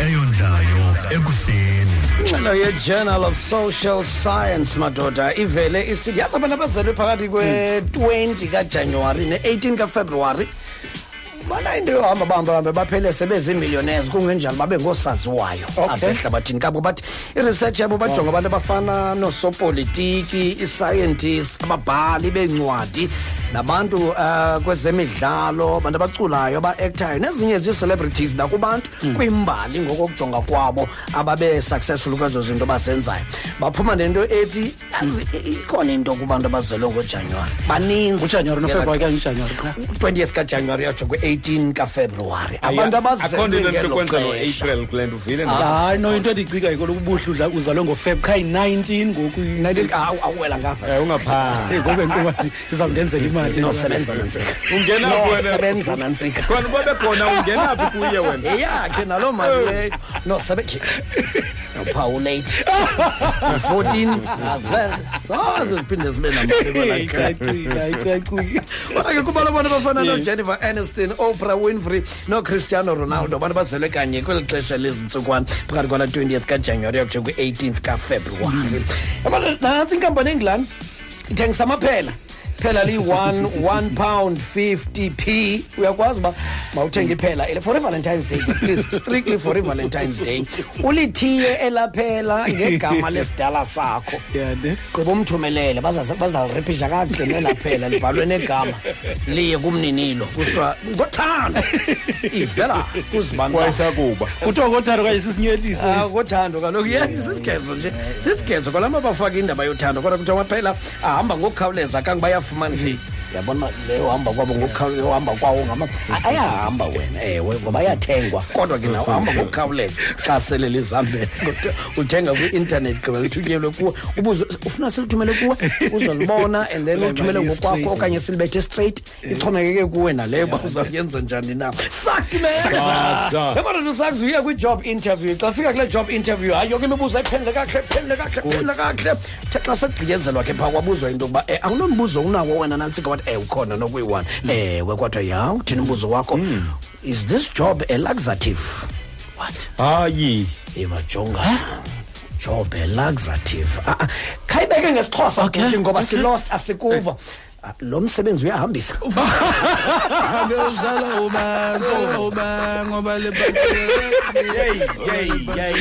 eyondlayo ekuseni ingxelo ye-journal of social science madoda ivele isithi yazi abantu abazelwe phakathi kwe-20 kajanuwari ne-18 kafebruwari bana into yohamba bahamba hambe baphele sebezimillionaires kungenjani babe ngoosaziwayo apha ehlabathini. Kabo bathi iresearch yabo bajonga abantu abafana noosopolitiki ii-scientists ababhali beencwadi nabantu uh, kwezemidlalo abantu abaculayo abaekthayo nezinye zii-celebrities nakubantu mm. kwimbali ngokokujonga kwabo ababe-successful kwezo zinto bazenzayo. Baphuma nento ethi ikhona into kubantu abazelwe ngojanuwari. Baninzi. Ujanuwari nofebruwari kajanuwari yatsho kwi-eighteen kafebruwari. Abantu abazelwehayi ah, no into endiyicikayo kolokubuhle uzalwe ngofeb khayi nineteen ah, eh, ngoku ngapha ungaphaa ngobe ndizawundenzela imali. Imali nosebenza nantsika Ungena kuwena. nosebenza nantsika khona babe khona ungenaphi kuye wena? Eyakhe naloo mali leyo. Nosebenza nophawu late 14 soze ziphinde zibe namali ayicacile ayicacile kodwa ke kuba abantu abafana nojennifer aniston oprah winfrey nocristiano ronaldo abantu bazelwe kanye kweli xesha lezintsukwana phakathi kwala 20th kajanuwari yakutsho kwi-18th kafebruwari Yabona, nantsi inkampani engilani ithengisa amaphela phela liyi-one one pound 50 p. Uyakwazi uba mawuthenge iphela for i-valentines day? Please strictly for i-valentines day. Ulithiye elaphela ngegama lesidala sakho. Gqiba umthumelele baza- bazaliriphisha kakuhle nelaphela libhalwe negama. Liye kumninilo. Kusithiwa ngothando. Ivela kuzibani kwayisakuba kuthiwa kothando kanye sisinyeliso Ah, ngothando kaloku. Sisigezo nje. Sisigezo kwalama bafaka indaba yothando kodwa kuthiwa amaphela ahamba ngokukhawuleza kange money yabona leyo hamba kwabo uhamba kwawo ayahamba wena ewe ngoba ayathengwa. Kodwa ke nawo hamba ngokukhawuleza. Xa sele lizambele uthenga kwi-intanethi lithunyelwe kuwe ubuze ufuna silithumele kuwe? Uzolibona and then uthumele ngokwakho okanye silibethe straight ixhomekeke kuwe naleyo uba uzawuyenza njani na. Yabona ndisakze uye kwi-job interview. Xa fika kule job interview hayi yonke imibuzo ayiphendle kakuhle phendle kakuhle phendle kakuhle. Xa segqityezelwa ke phaa kwabuzwa into yokuba um awunombuzo unawo wena nantsika wathi ewe ukhona nokuyi-one ewe kodwa ya uthini umbuzo wakho is this job a laxative? What? Hayi. Ibajonga job a laxative. Ah, ah. khayibeke ngesixhosa Okay, bhuti ngoba okay. silost asikuva. Ah, lo msebenzi uyahambisa. Angezala uba, uba ngoba le Hey, hey, hey.